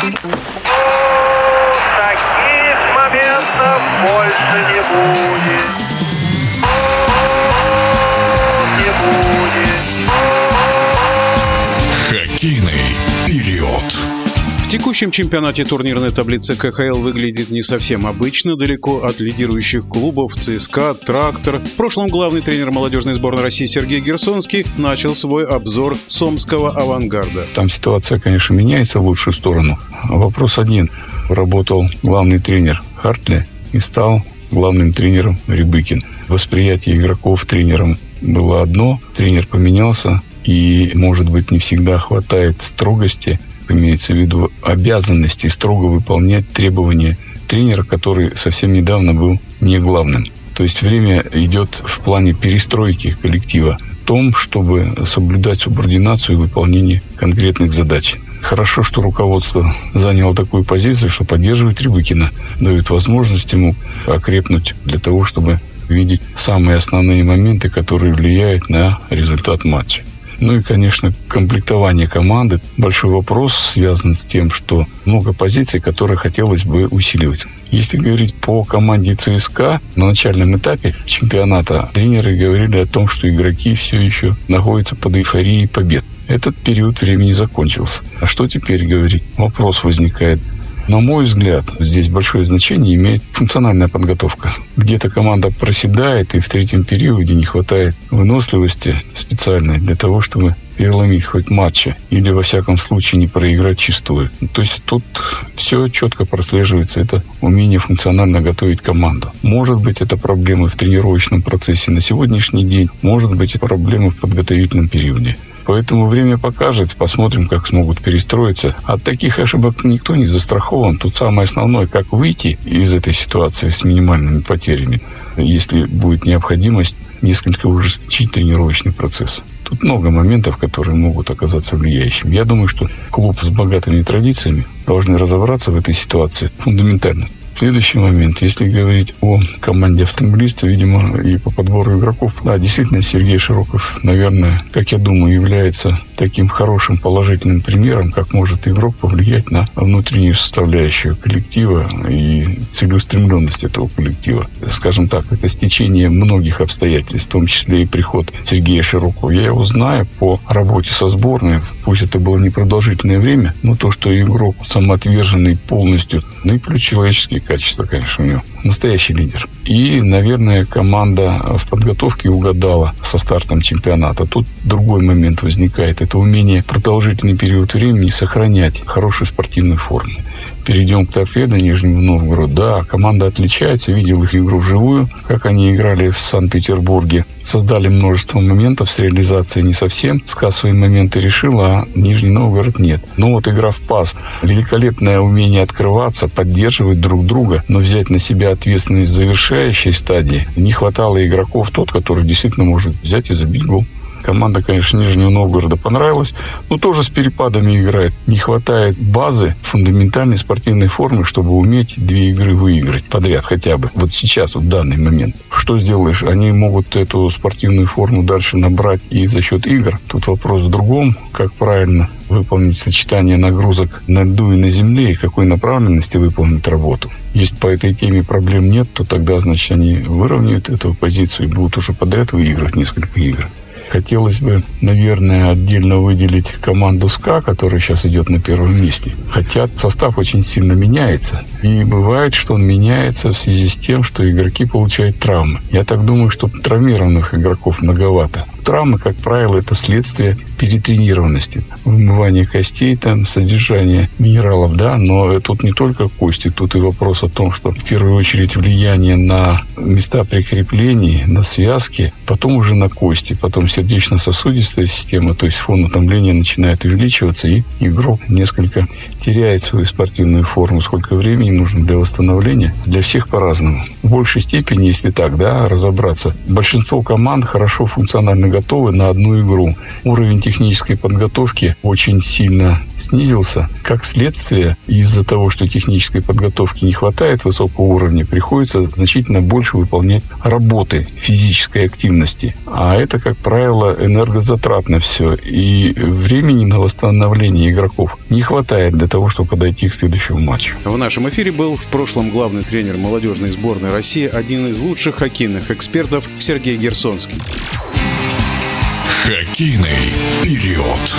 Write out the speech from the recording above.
Thank you. Текущем чемпионате турнирной таблицы КХЛ выглядит не совсем обычно, далеко от лидирующих клубов ЦСКА, Трактор. В прошлом главный тренер молодежной сборной России Сергей Герсонский начал свой обзор сомского авангарда. Там ситуация, конечно, меняется в лучшую сторону. Вопрос один. Работал главный тренер Хартли и стал главным тренером Рябыкин. Восприятие игроков тренером было одно, тренер поменялся, и, может быть, не всегда хватает строгости, имеется в виду обязанности строго выполнять требования тренера, который совсем недавно был не главным. То есть время идет в плане перестройки коллектива, в том, чтобы соблюдать субординацию и выполнение конкретных задач. Хорошо, что руководство заняло такую позицию, что поддерживает Рябыкина, дает возможность ему окрепнуть для того, чтобы видеть самые основные моменты, которые влияют на результат матча. Ну и, конечно, комплектование команды. Большой вопрос связан с тем, что много позиций, которые хотелось бы усиливать. Если говорить по команде ЦСКА, на начальном этапе чемпионата тренеры говорили о том, что игроки все еще находятся под эйфорией побед. Этот период времени закончился. А что теперь говорить? Вопрос возникает. На мой взгляд, здесь большое значение имеет функциональная подготовка. Где-то команда проседает, и в третьем периоде не хватает выносливости специальной для того, чтобы переломить хоть матча или, во всяком случае, не проиграть чистую. То есть тут все четко прослеживается. Это умение функционально готовить команду. Может быть, это проблемы в тренировочном процессе на сегодняшний день. Может быть, проблемы в подготовительном периоде. Поэтому время покажет, посмотрим, как смогут перестроиться. От таких ошибок никто не застрахован. Тут самое основное, как выйти из этой ситуации с минимальными потерями, если будет необходимость несколько ужесточить тренировочный процесс. Тут много моментов, которые могут оказаться влияющими. Я думаю, что клуб с богатыми традициями должны разобраться в этой ситуации фундаментально. Следующий момент. Если говорить о команде автомобилиста, видимо, и по подбору игроков, да, действительно, Сергей Широков, наверное, как я думаю, является таким хорошим положительным примером, как может игрок повлиять на внутреннюю составляющую коллектива и целеустремленность этого коллектива. Скажем так, это стечение многих обстоятельств, в том числе и приход Сергея Широкова. Я его знаю по работе со сборной, пусть это было непродолжительное время, но то, что игрок самоотверженный полностью, ну и плюс человеческие качества, конечно, у него. Настоящий лидер. И, наверное, команда в подготовке угадала со стартом чемпионата. Тут другой момент возникает. Это умение продолжительный период времени сохранять хорошую спортивную форму. Перейдем к торпедо Нижнему Новгороду. Да, команда отличается. Видел их игру вживую, как они играли в Санкт-Петербурге. Создали множество моментов с реализацией не совсем. СКА свои моменты решила, а Нижний Новгород нет. Но вот игра в пас. Великолепное умение открываться, поддерживать друг друга, но взять на себя ответственность завершающей стадии. Не хватало игроков тот, который действительно может взять и забить гол. Команда, конечно, Нижнего Новгорода понравилась, но тоже с перепадами играет. Не хватает базы, фундаментальной спортивной формы, чтобы уметь две игры выиграть подряд хотя бы. Вот сейчас, в данный момент. Что сделаешь? Они могут эту спортивную форму дальше набрать и за счет игр. Тут вопрос в другом, как правильно выполнить сочетание нагрузок на льду и на земле, и какой направленности выполнить работу. Если по этой теме проблем нет, то тогда, значит, они выровняют эту позицию и будут уже подряд выигрывать несколько игр. Хотелось бы, наверное, отдельно выделить команду СКА, которая сейчас идет на первом месте. Хотя состав очень сильно меняется. И бывает, что он меняется в связи с тем, что игроки получают травмы. Я так думаю, что травмированных игроков многовато. Травмы, как правило, это следствие перетренированности. Вымывание костей, там, содержание минералов, да, но тут не только кости, тут и вопрос о том, что в первую очередь влияние на места прикреплений, на связки, потом уже на кости, потом сердечно-сосудистая система, то есть фон утомления начинает увеличиваться, и игрок несколько теряет свою спортивную форму. Сколько времени нужно для восстановления? Для всех по-разному. В большей степени, если так, да, разобраться, большинство команд хорошо функционально готовы на одну игру. Уровень технической подготовки очень сильно снизился. Как следствие, из-за того, что технической подготовки не хватает высокого уровня, приходится значительно больше выполнять работы физической активности. А это, как правило, энергозатратно все. И времени на восстановление игроков не хватает для того, чтобы подойти к следующему матчу. В нашем эфире был в прошлом главный тренер молодежной сборной России, один из лучших хоккейных экспертов Сергей Герсонский. Хоккейный период.